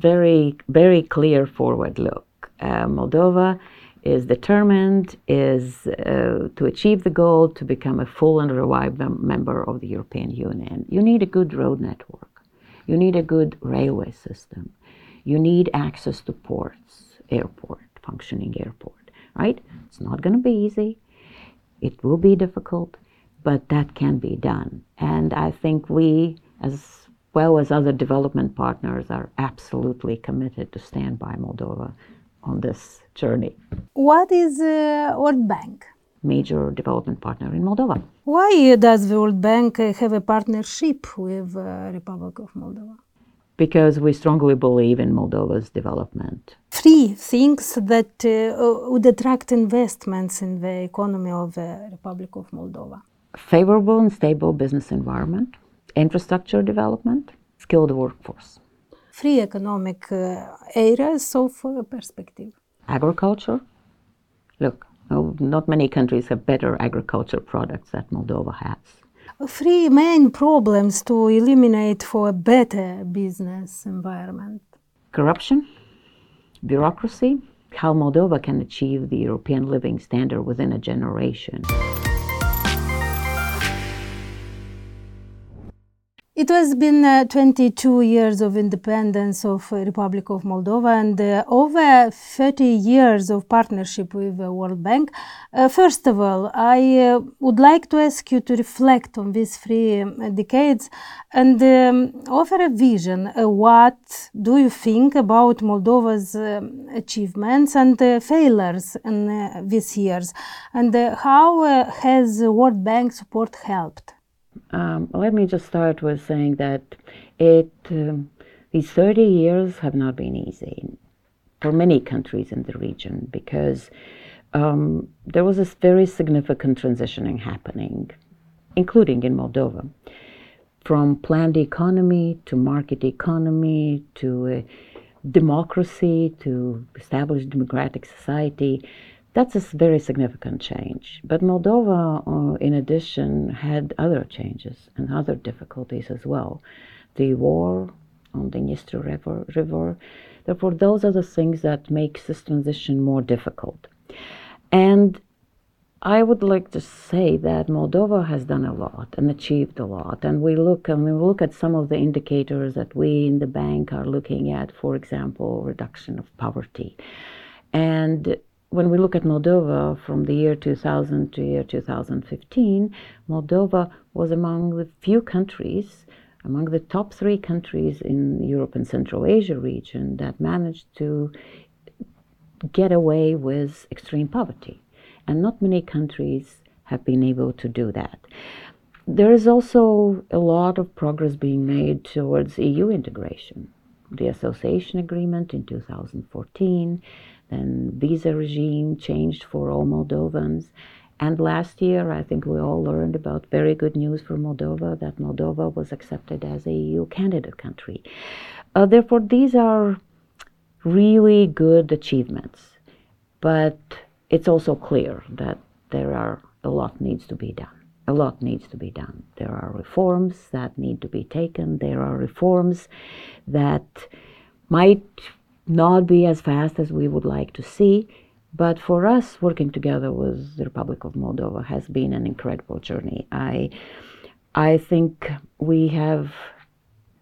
very, very clear forward look. Uh, Moldova is determined is uh, to achieve the goal to become a full and reliable member of the European Union. You need a good road network. You need a good railway system. You need access to ports, airport, functioning airport, right? It's not going to be easy. It will be difficult, but that can be done. And I think we, as well as other development partners, are absolutely committed to stand by Moldova on this journey. What is uh, World Bank? Major development partner in Moldova. Why does the World Bank have a partnership with uh, Republic of Moldova? Because we strongly believe in Moldova's development. Three things that uh, would attract investments in the economy of the Republic of Moldova. Favorable and stable business environment, infrastructure development, skilled workforce three economic uh, areas of uh, perspective. Agriculture. Look, not many countries have better agriculture products that Moldova has. Three main problems to eliminate for a better business environment corruption, bureaucracy, how Moldova can achieve the European living standard within a generation. It has been uh, 22 years of independence of uh, Republic of Moldova and uh, over 30 years of partnership with the World Bank. Uh, first of all, I uh, would like to ask you to reflect on these three um, decades and um, offer a vision. Uh, what do you think about Moldova's um, achievements and failures in these years? And how has World Bank support helped? Um, let me just start with saying that it um, these 30 years have not been easy for many countries in the region because um, there was this very significant transitioning happening, including in Moldova, from planned economy to market economy to democracy to established democratic society that's a very significant change. But Moldova, uh, in addition, had other changes and other difficulties as well. The war on the Dniester River, river. Therefore, those are the things that makes this transition more difficult. And I would like to say that Moldova has done a lot and achieved a lot. And we look and we look at some of the indicators that we in the bank are looking at, for example, reduction of poverty. And when we look at Moldova from the year 2000 to year 2015, Moldova was among the few countries, among the top three countries in Europe and Central Asia region that managed to get away with extreme poverty. And not many countries have been able to do that. There is also a lot of progress being made towards EU integration. The association agreement in 2014, then visa regime changed for all Moldovans. And last year, I think we all learned about very good news for Moldova that Moldova was accepted as a EU candidate country. Uh, therefore, these are really good achievements. But it's also clear that there are a lot needs to be done. A lot needs to be done. There are reforms that need to be taken. There are reforms that might not be as fast as we would like to see. But for us, working together with the Republic of Moldova has been an incredible journey. I, I think we have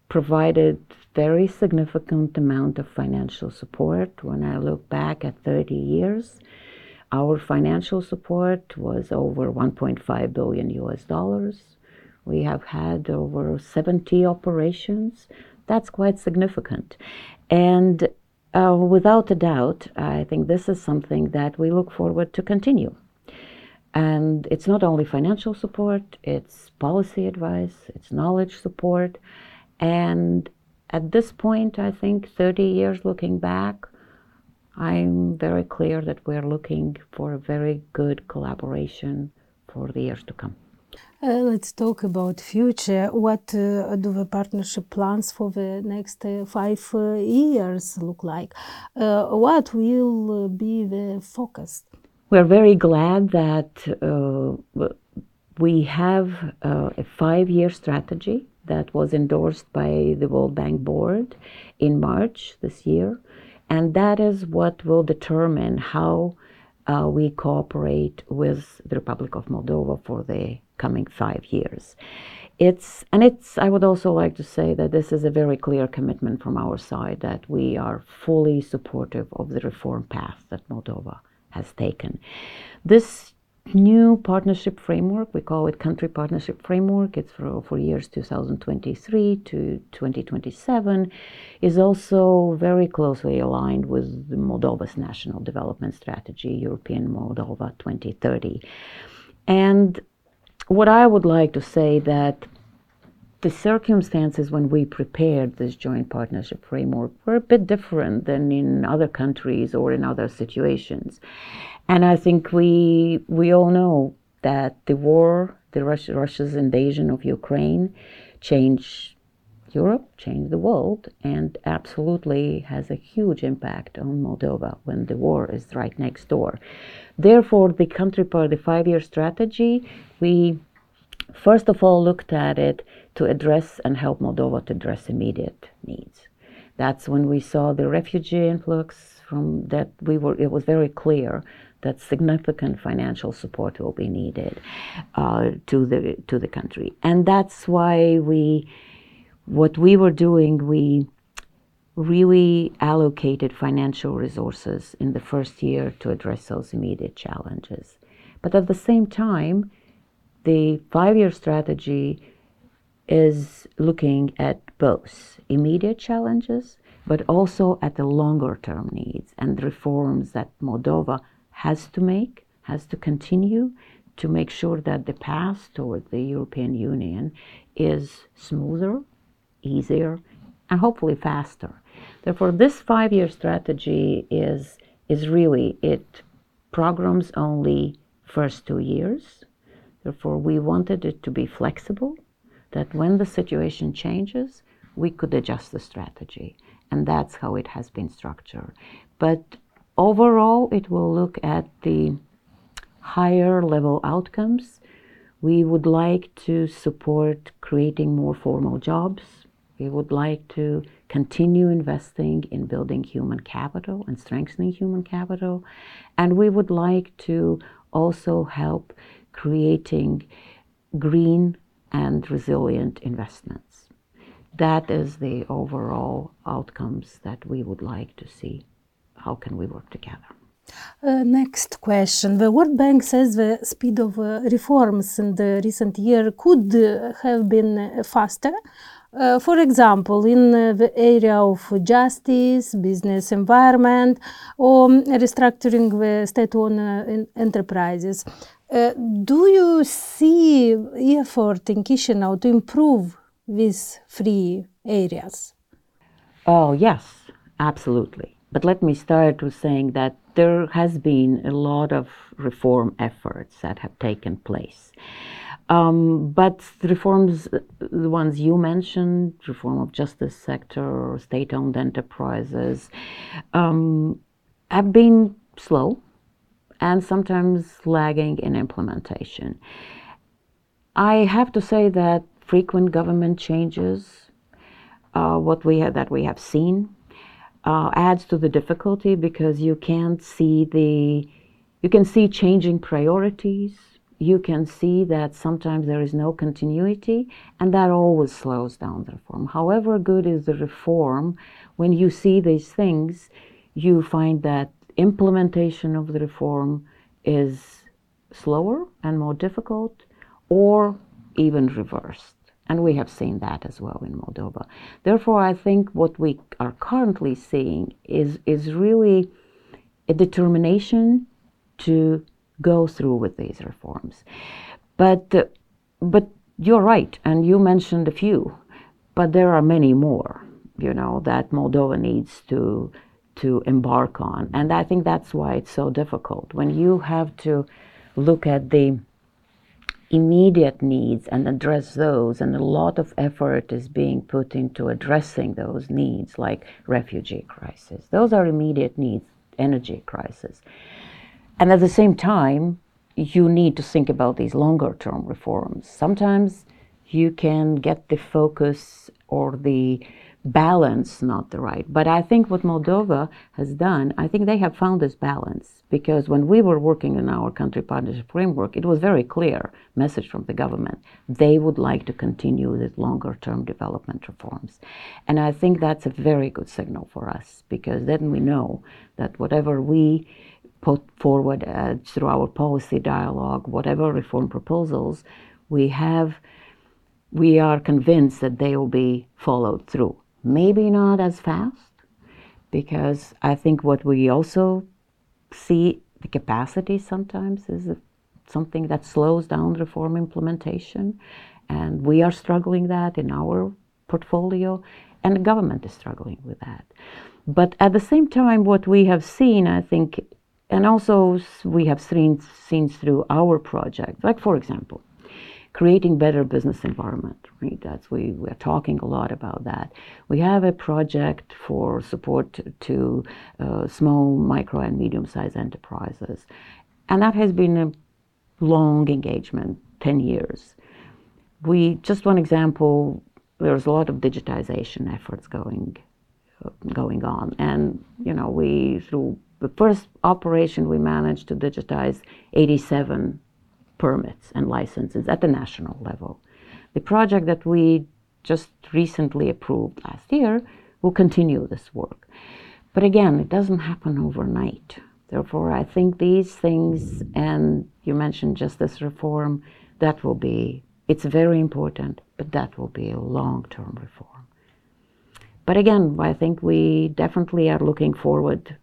provided very significant amount of financial support. When I look back at 30 years, our financial support was over 1.5 billion US dollars. We have had over 70 operations. That's quite significant. And uh, without a doubt, I think this is something that we look forward to continue. And it's not only financial support, it's policy advice, it's knowledge support. And at this point, I think 30 years looking back, I'm very clear that we're looking for a very good collaboration for the years to come. Uh, let's talk about future. What uh, do the partnership plans for the next uh, five years look like? What will be the focus? We're very glad that we have a five-year strategy that was endorsed by the World Bank Board in March this year. And that is what will determine how we cooperate with the Republic of Moldova for the coming five years. It's and it's. I would also like to say that this is a very clear commitment from our side that we are fully supportive of the reform path that Moldova has taken. This new partnership framework. We call it country partnership framework. It's for, for years 2023 to 2027. Is also very closely aligned with Moldova's national development strategy, European Moldova 2030. And what I would like to say that the circumstances when we prepared this joint partnership framework were a bit different than in other countries or in other situations. And I think we we all know that the war, the Russia, Russia's invasion of Ukraine, changed Europe, changed the world, and absolutely has a huge impact on Moldova when the war is right next door. Therefore, the country part, the five-year strategy, we first of all looked at it to address and help Moldova to address immediate needs. That's when we saw the refugee influx from that we were it was very clear that significant financial support will be needed uh, to the to the country, and that's why we, what we were doing, we really allocated financial resources in the first year to address those immediate challenges. But at the same time, the five-year strategy is looking at both immediate challenges, but also at the longer term needs and reforms that Moldova has to make, has to continue to make sure that the path toward the European Union is smoother, easier, and hopefully faster. Therefore, this five year strategy is, is really, it programs only first two years. Therefore, we wanted it to be flexible, that when the situation changes, we could adjust the strategy. And that's how it has been structured. But Overall, it will look at the higher level outcomes. We would like to support creating more formal jobs. We would like to continue investing in building human capital and strengthening human capital. And we would like to also help creating green and resilient investments. That is the overall outcomes that we would like to see how can we work together? Uh, next question. The World Bank says the speed of uh, reforms in the recent year could uh, have been faster. Uh, for example, in uh, the area of justice, business environment, or um, restructuring the state-owned uh, enterprises. do you see effort in Chisinau to improve these three areas? Oh, yes, absolutely. But let me start with saying that there has been a lot of reform efforts that have taken place. Um, but the reforms, the ones you mentioned, reform of justice sector, state-owned enterprises, um, have been slow and sometimes lagging in implementation. I have to say that frequent government changes, uh, what we have, that we have seen uh, adds to the difficulty because you can't see the you can see changing priorities you can see that sometimes there is no continuity and that always slows down the reform however good is the reform when you see these things you find that implementation of the reform is slower and more difficult or even reversed and we have seen that as well in Moldova. Therefore, I think what we are currently seeing is, is really a determination to go through with these reforms. But, uh, but you're right, and you mentioned a few, but there are many more, you know, that Moldova needs to, to embark on. And I think that's why it's so difficult. When you have to look at the immediate needs and address those. And a lot of effort is being put into addressing those needs, like refugee crisis. Those are immediate needs, energy crisis. And at the same time, you need to think about these longer term reforms. Sometimes you can get the focus or the balance not the right. But I think what Moldova has done, I think they have found this balance because when we were working in our country partnership framework, it was very clear message from the government. They would like to continue with longer term development reforms. And I think that's a very good signal for us because then we know that whatever we put forward uh, through our policy dialogue, whatever reform proposals we have, we are convinced that they will be followed through. Maybe not as fast, because I think what we also see the capacity sometimes is something that slows down reform implementation, and we are struggling that in our portfolio, and the government is struggling with that. But at the same time, what we have seen, I think, and also we have seen, seen through our project, like for example, creating better business environment. Right? That's we we're talking a lot about that. We have a project for support to uh, small, micro, and medium-sized enterprises, and that has been a long engagement, ten years. We just one example. There's a lot of digitization efforts going uh, going on, and you know we through the first operation we managed to digitize 87 permits and licenses at the national level. The project that we just recently approved last year will continue this work. But again, it doesn't happen overnight. Therefore, I think these things, and you mentioned justice reform, that will be, it's very important, but that will be a long term reform. But again, I think we definitely are looking forward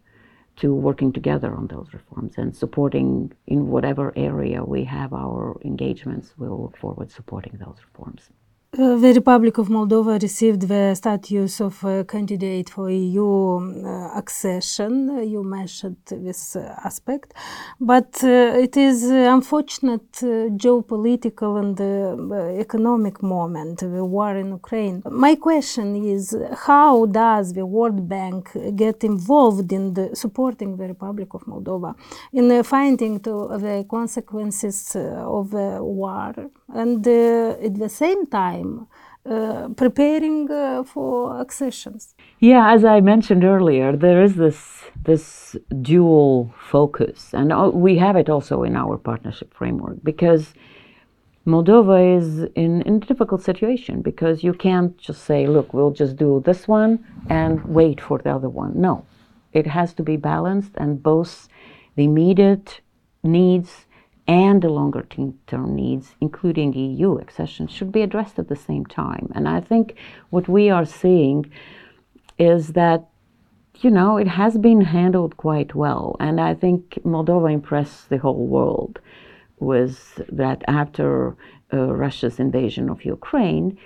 to working together on those reforms and supporting in whatever area we have our engagements, we'll look forward supporting those reforms. Uh, the Republic of Moldova received the status of candidate for EU uh, accession. You mentioned this uh, aspect, but uh, it is unfortunate uh, geopolitical and uh, economic moment, the war in Ukraine. My question is, how does the World Bank get involved in the supporting the Republic of Moldova in finding to the consequences of the war and at the same time time uh, preparing uh, for accessions. Yeah, as I mentioned earlier, there is this this dual focus, and we have it also in our partnership framework because Moldova is in, in a difficult situation because you can't just say, look, we'll just do this one and wait for the other one. No, it has to be balanced, and both the immediate needs and the longer term needs, including EU accession, should be addressed at the same time. And I think what we are seeing is that, you know, it has been handled quite well. And I think Moldova impressed the whole world with that after uh, Russia's invasion of Ukraine,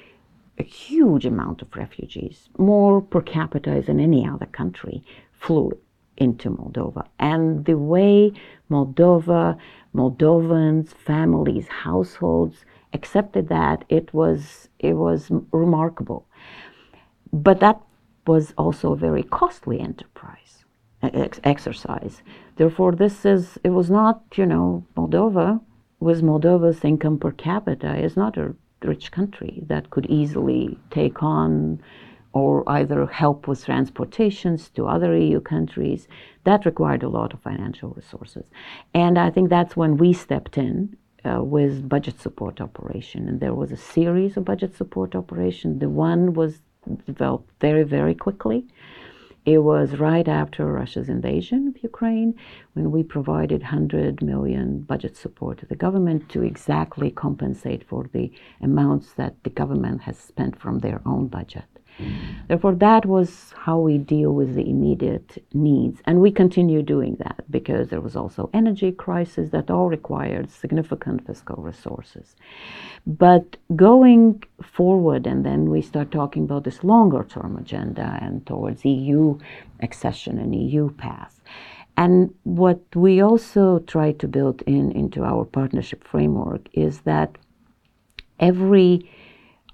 a huge amount of refugees, more per capita than any other country, flew into Moldova. And the way Moldova Moldovans, families, households accepted that it was it was remarkable. But that was also a very costly enterprise ex- exercise. Therefore, this is it was not you know Moldova was Moldova's income per capita is not a rich country that could easily take on or either help with transportations to other EU countries. That required a lot of financial resources. And I think that's when we stepped in uh, with budget support operation. And there was a series of budget support operation. The one was developed very, very quickly. It was right after Russia's invasion of Ukraine when we provided 100 million budget support to the government to exactly compensate for the amounts that the government has spent from their own budget. Therefore, that was how we deal with the immediate needs. And we continue doing that because there was also energy crisis that all required significant fiscal resources. But going forward, and then we start talking about this longer term agenda and towards EU accession and EU path. And what we also try to build in into our partnership framework is that every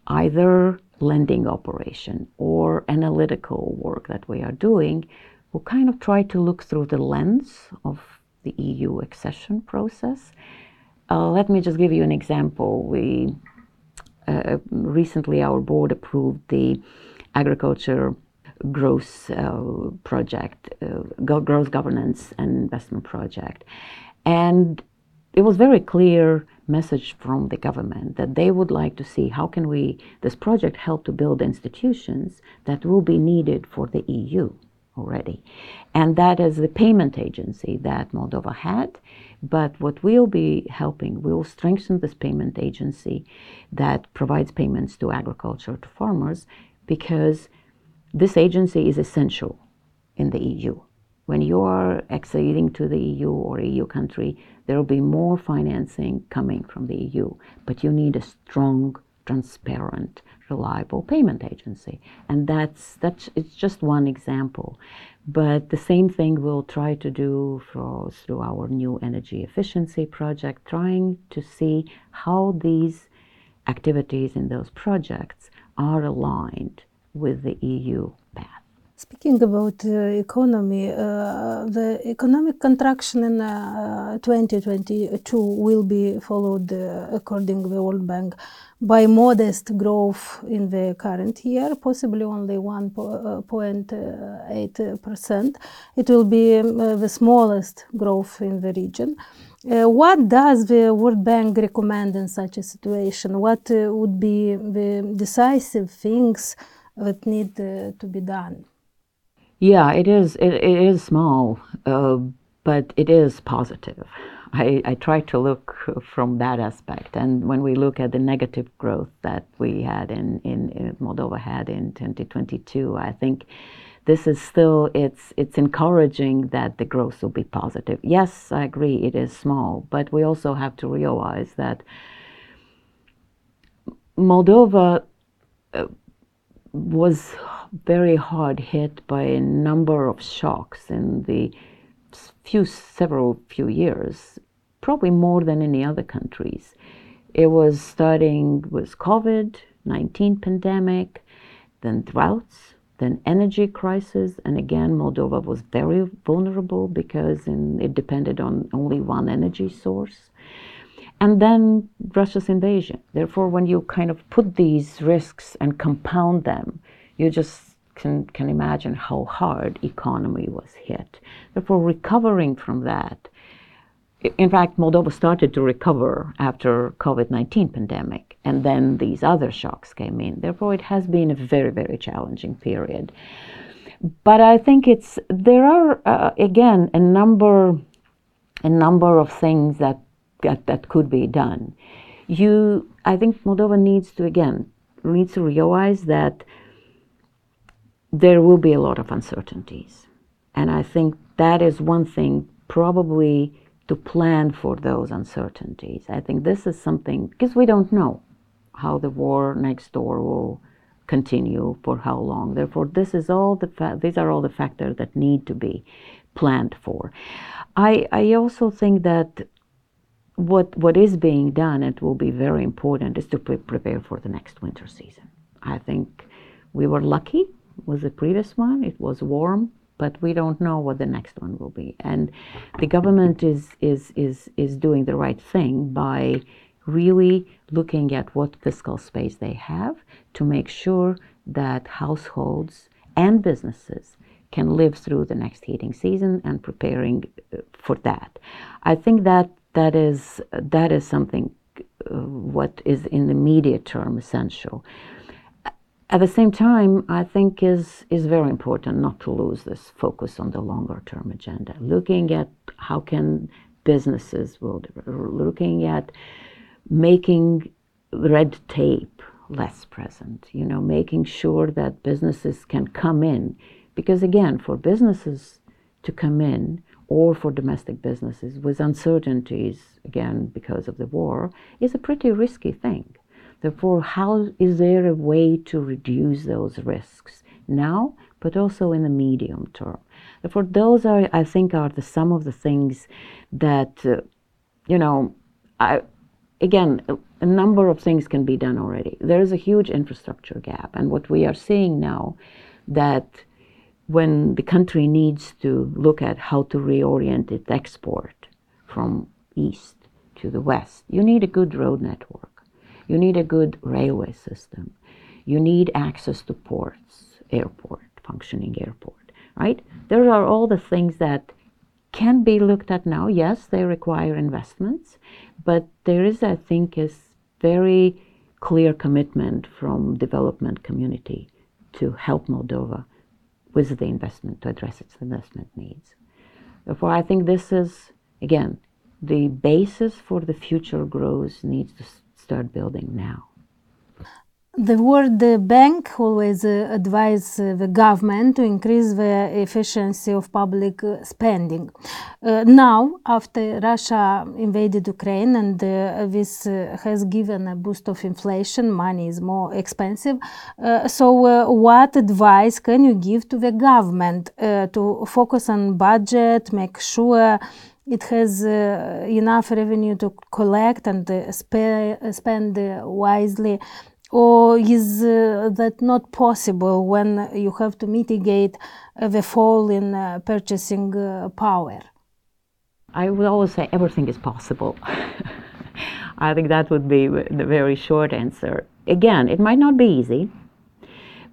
either lending operation or analytical work that we are doing we'll kind of try to look through the lens of the EU accession process. Uh, let me just give you an example. We uh, recently our board approved the agriculture growth uh, project, uh, growth governance and investment project. And it was very clear message from the government that they would like to see how can we this project help to build institutions that will be needed for the EU already. And that is the payment agency that Moldova had. But what we'll be helping, we'll strengthen this payment agency that provides payments to agriculture, to farmers, because this agency is essential in the EU. When you are acceding to the EU or EU country, there will be more financing coming from the EU, but you need a strong, transparent, reliable payment agency. And that's, that's it's just one example. But the same thing we'll try to do for, through our new energy efficiency project, trying to see how these activities in those projects are aligned with the EU. Speaking about uh, economy, uh, the economic contraction in uh, 2022 will be followed, uh, according to the World Bank, by modest growth in the current year, possibly only 1.8%. Uh, it will be um, uh, the smallest growth in the region. what does the World Bank recommend in such a situation? What would be the decisive things that need to be done? Yeah, it is. It, it is small, uh, but it is positive. I, I try to look from that aspect. And when we look at the negative growth that we had in, in, in Moldova had in 2022, I think this is still it's it's encouraging that the growth will be positive. Yes, I agree it is small, but we also have to realize that Moldova uh, was very hard hit by a number of shocks in the few several few years, probably more than any other countries. It was starting with COVID-19 pandemic, then droughts, then energy crisis, and again Moldova was very vulnerable because in, it depended on only one energy source. And then Russia's invasion. Therefore, when you kind of put these risks and compound them, you just can, can imagine how hard economy was hit. Therefore, recovering from that, in fact, Moldova started to recover after COVID-19 pandemic, and then these other shocks came in. Therefore, it has been a very, very challenging period. But I think it's there are uh, again a number, a number of things that, that that could be done. You, I think Moldova needs to again needs to realize that there will be a lot of uncertainties. And I think that is one thing probably to plan for those uncertainties. I think this is something, because we don't know how the war next door will continue for how long. Therefore, this is all the fa- these are all the factors that need to be planned for. I, I also think that what what is being done, it will be very important, is to pre- prepare for the next winter season. I think we were lucky with the previous one. It was warm, but we don't know what the next one will be. And the government is is is is doing the right thing by really looking at what fiscal space they have to make sure that households and businesses can live through the next heating season and preparing uh, for that. I think that that is that is something uh, what is in the immediate term essential at the same time, I think is is very important not to lose this focus on the longer term agenda. Looking at how can businesses will looking at making red tape less present. You know, making sure that businesses can come in, because again, for businesses to come in or for domestic businesses with uncertainties again because of the war is a pretty risky thing Therefore, how is there a way to reduce those risks now, but also in the medium term? Therefore, those are, I think, are the some of the things that, uh, you know, I, again, a, a number of things can be done already. There is a huge infrastructure gap, and what we are seeing now, that when the country needs to look at how to reorient its export from east to the west, you need a good road network You need a good railway system. You need access to ports, airport, functioning airport, right? There are all the things that can be looked at now. Yes, they require investments, but there is, I think, a very clear commitment from development community to help Moldova with the investment to address its investment needs. Therefore, I think this is again the basis for the future growth needs to start building now. The World Bank always uh, advise uh, the government to increase the efficiency of public uh, spending. Uh, now, after Russia invaded Ukraine and uh, this uh, has given a boost of inflation, money is more expensive. so, what advice can you give to the government to focus on budget, make sure it has enough revenue to collect and spend wisely? Or is uh, that not possible when you have to mitigate uh, the fall in uh, purchasing uh, power? I would always say everything is possible. I think that would be the very short answer. Again, it might not be easy,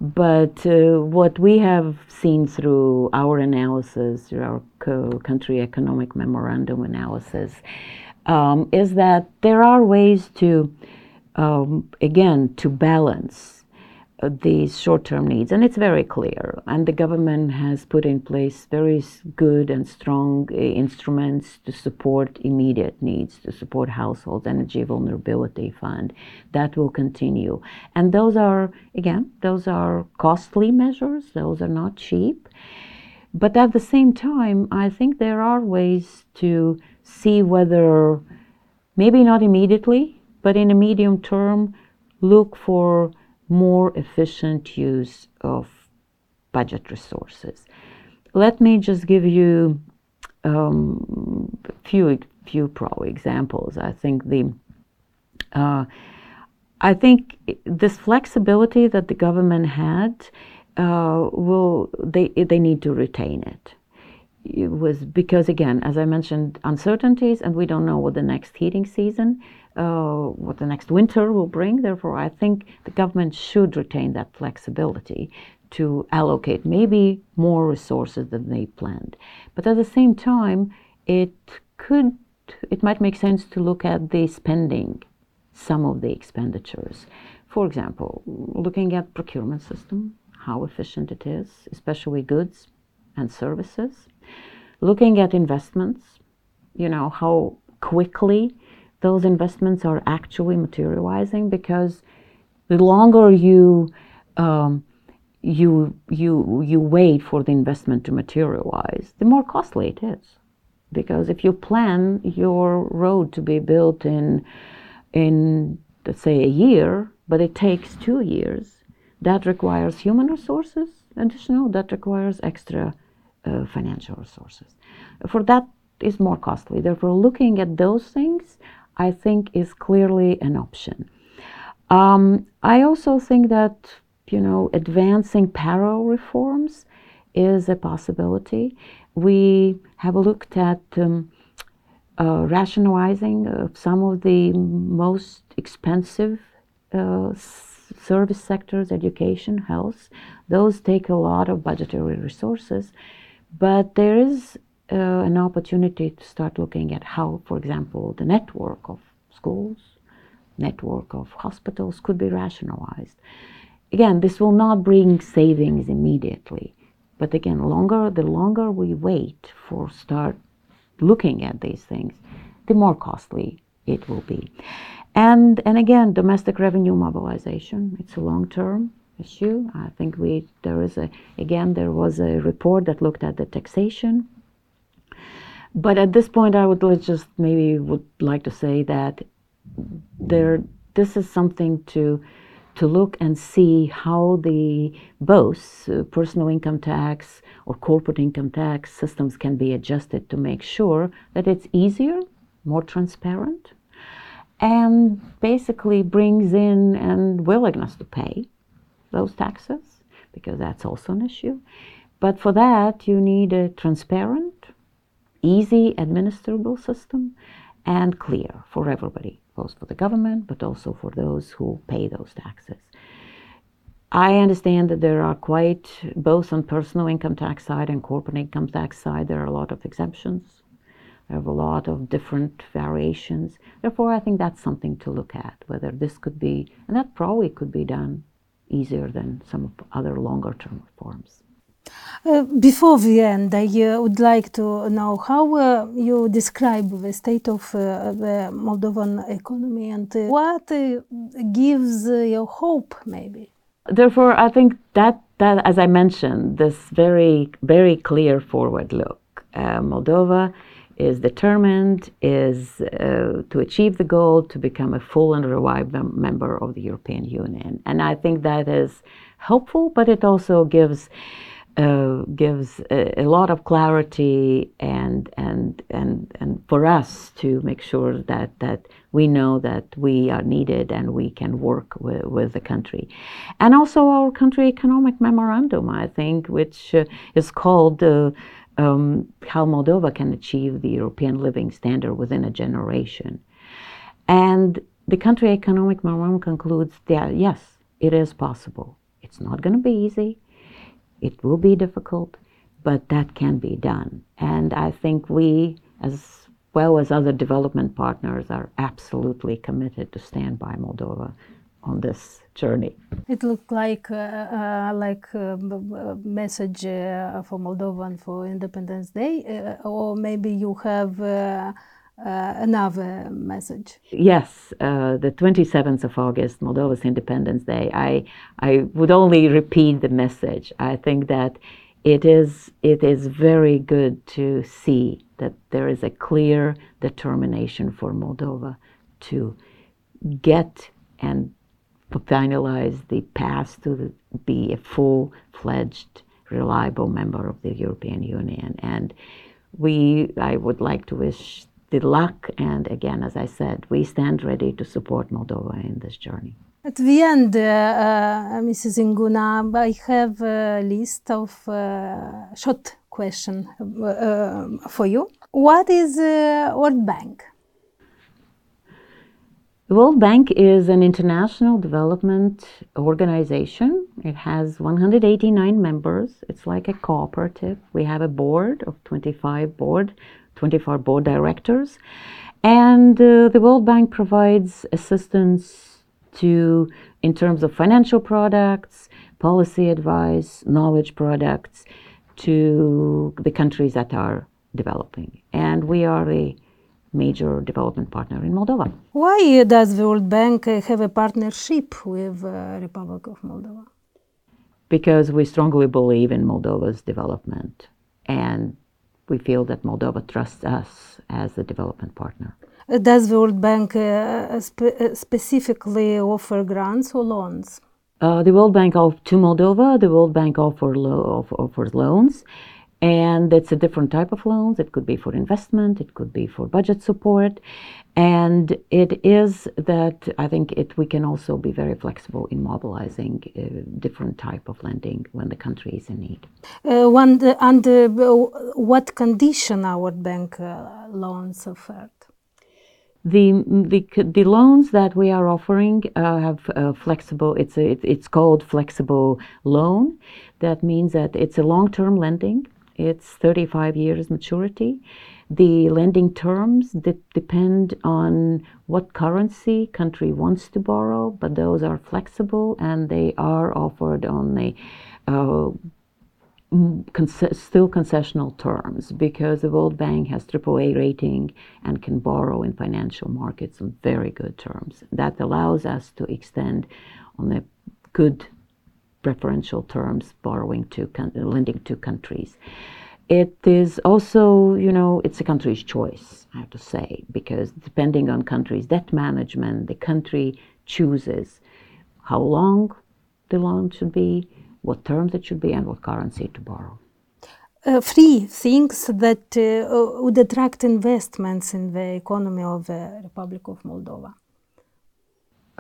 but uh, what we have seen through our analysis, through our co- country economic memorandum analysis, um, is that there are ways to um, again, to balance uh, these short term needs. And it's very clear. And the government has put in place very good and strong uh, instruments to support immediate needs, to support households, energy vulnerability fund. That will continue. And those are, again, those are costly measures, those are not cheap. But at the same time, I think there are ways to see whether, maybe not immediately, but in a medium term, look for more efficient use of budget resources. Let me just give you um, few few pro examples. I think the uh, I think this flexibility that the government had uh, will they they need to retain it. It was because again, as I mentioned, uncertainties, and we don't know what the next heating season uh, what the next winter will bring. Therefore, I think the government should retain that flexibility to allocate maybe more resources than they planned. But at the same time, it could, it might make sense to look at the spending, some of the expenditures. For example, looking at procurement system, how efficient it is, especially goods and services. Looking at investments, you know, how quickly those investments are actually materializing because the longer you um, you you you wait for the investment to materialize, the more costly it is. Because if you plan your road to be built in in let's say a year, but it takes two years, that requires human resources additional. That requires extra uh, financial resources. For that is more costly. Therefore, looking at those things, I think is clearly an option. Um, I also think that you know advancing parallel reforms is a possibility. We have looked at um, uh, rationalizing of some of the most expensive uh, service sectors, education, health. Those take a lot of budgetary resources, but there is uh, an opportunity to start looking at how, for example, the network of schools, network of hospitals could be rationalized. Again, this will not bring savings immediately, but again, longer the longer we wait for start looking at these things, the more costly it will be. And and again, domestic revenue mobilization, it's a long term issue. I think we there is a again there was a report that looked at the taxation but at this point, I would just maybe would like to say that there this is something to to look and see how the both uh, personal income tax or corporate income tax systems can be adjusted to make sure that it's easier, more transparent, and basically brings in and willingness to pay those taxes because that's also an issue. But for that, you need a transparent easy administrable system and clear for everybody both for the government but also for those who pay those taxes. I understand that there are quite, both on personal income tax side and corporate income tax side, there are a lot of exemptions. There are a lot of different variations. Therefore, I think that's something to look at, whether this could be, and that probably could be done easier than some other longer term reforms. Uh, before the end, I uh, would like to know how uh, you describe the state of uh, the Moldovan economy and uh, what uh, gives you hope, maybe. Therefore, I think that, that, as I mentioned, this very, very clear forward look. Moldova is determined is uh, to achieve the goal to become a full and revived mem- member of the European Union. And I think that is helpful, but it also gives uh, gives a, a, lot of clarity and and and and for us to make sure that that we know that we are needed and we can work with, with the country, and also our country economic memorandum, I think, which uh, is called uh, um, how Moldova can achieve the European living standard within a generation. And the country economic memorandum concludes that yes, it is possible. It's not going to be easy. It will be difficult, but that can be done. And I think we, as well as other development partners, are absolutely committed to stand by Moldova on this journey. It looked like uh, uh, like a uh, message uh, for Moldovan for Independence Day, uh, or maybe you have. Uh, another message. Yes, the 27th of August, Moldova's Independence Day. I I would only repeat the message. I think that it is it is very good to see that there is a clear determination for Moldova to get and finalize the path to be a full fledged, reliable member of the European Union. And we, I would like to wish the luck. And again, as I said, we stand ready to support Moldova in this journey. At the end, uh, uh, Mrs. Inguna, I have a list of uh, short questions uh, uh, for you. What is the World Bank? The World Bank is an international development organization. It has 189 members. It's like a cooperative. We have a board of 25 board, 24 board directors, and uh, the World Bank provides assistance to in terms of financial products, policy advice, knowledge products to the countries that are developing. And we are a major development partner in Moldova. Why does the World Bank have a partnership with the Republic of Moldova? Because we strongly believe in Moldova's development and we feel that Moldova trusts us as a development partner. Does the World Bank uh, spe- uh, specifically offer grants or loans? Uh, the World Bank to Moldova, the World Bank offer lo- offers loans and it's a different type of loans. It could be for investment, it could be for budget support. And it is that I think it, we can also be very flexible in mobilizing uh, different type of lending when the country is in need. Uh, when the, under what condition our bank uh, loans offered? The, the, the loans that we are offering uh, have uh, flexible, it's, a, it's called flexible loan. That means that it's a long term lending it's 35 years maturity. The lending terms de- depend on what currency country wants to borrow, but those are flexible and they are offered on the uh, still concessional terms because the World Bank has AAA rating and can borrow in financial markets on very good terms. That allows us to extend on the good preferential terms borrowing to lending to countries. It is also, you know, it's a country's choice, I have to say, because depending on country's debt management, the country chooses how long the loan should be, what terms it should be, and what currency to borrow. Uh, three things that uh, would attract investments in the economy of the Republic of Moldova.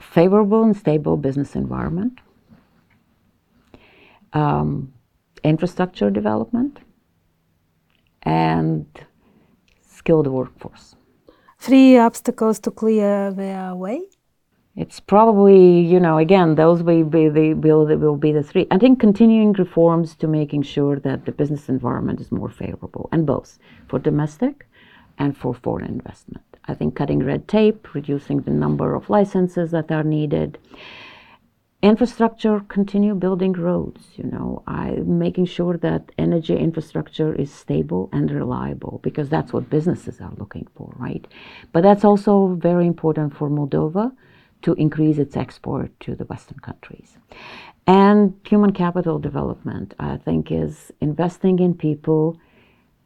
Favorable and stable business environment um, infrastructure development, and skilled workforce. Three obstacles to clear their way? It's probably, you know, again, those will be the will, will be the three. I think continuing reforms to making sure that the business environment is more favorable, and both for domestic and for foreign investment. I think cutting red tape, reducing the number of licenses that are needed, infrastructure, continue building roads. You know, I making sure that energy infrastructure is stable and reliable because that's what businesses are looking for, right? But that's also very important for Moldova to increase its export to the Western countries. And human capital development, I think, is investing in people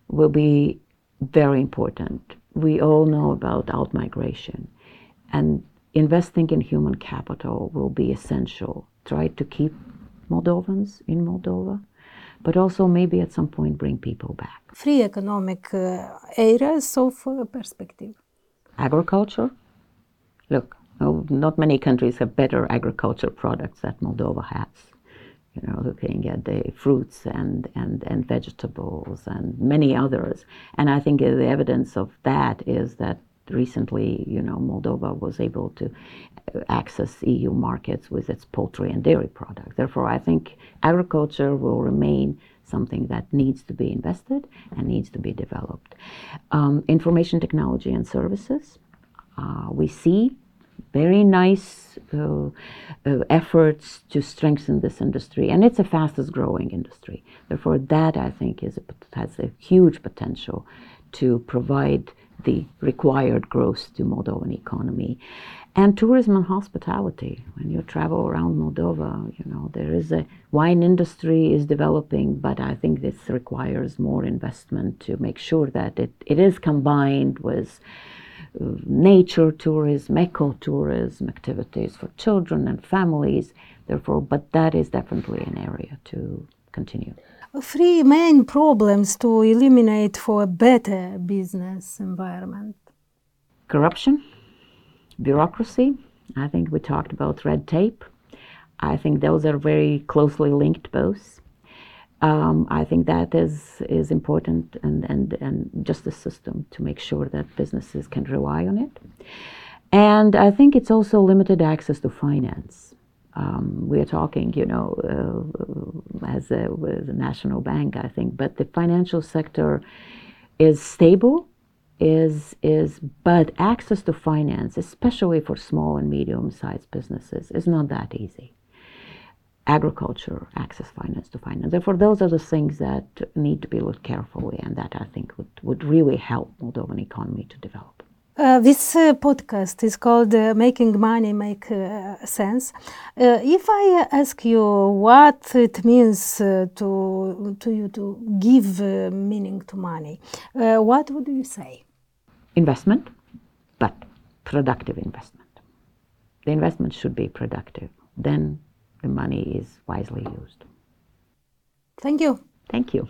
will be very important. We all know about outmigration, and investing in human capital will be essential. Try to keep Moldovans in Moldova, but also maybe at some point bring people back. Three economic uh, areas of uh, perspective. Agriculture. Look, well, not many countries have better agriculture products that Moldova has. You know, looking at the fruits and, and, and vegetables and many others. And I think the evidence of that is that recently, you know, Moldova was able to access EU markets with its poultry and dairy products. Therefore, I think agriculture will remain something that needs to be invested and needs to be developed. Um, information technology and services. Uh, we see very nice uh, uh, efforts to strengthen this industry, and it's the fastest growing industry. Therefore, that I think is a, has a huge potential to provide the required growth to Moldovan economy. And tourism and hospitality. When you travel around Moldova, you know, there is a wine industry is developing, but I think this requires more investment to make sure that it, it is combined with uh, nature tourism, ecotourism activities for children and families. Therefore, but that is definitely an area to continue. Three main problems to eliminate for a better business environment. Corruption, bureaucracy. I think we talked about red tape. I think those are very closely linked both. Um, I think that is is important, and, and and just the system to make sure that businesses can rely on it. And I think it's also limited access to finance. Um, we are talking, you know, uh, as, a, as national bank, I think, but the financial sector is stable, is is but access to finance, especially for small and medium-sized businesses, is not that easy agriculture access finance to finance. Therefore, those are the things that need to be looked carefully and that I think would, would really help Moldovan economy to develop. Uh, this uh, podcast is called uh, Making Money Make uh, Sense. Uh, if I ask you what it means uh, to, to you to give meaning to money, what would you say? Investment, but productive investment. The investment should be productive. Then the money is wisely used. Thank you. Thank you.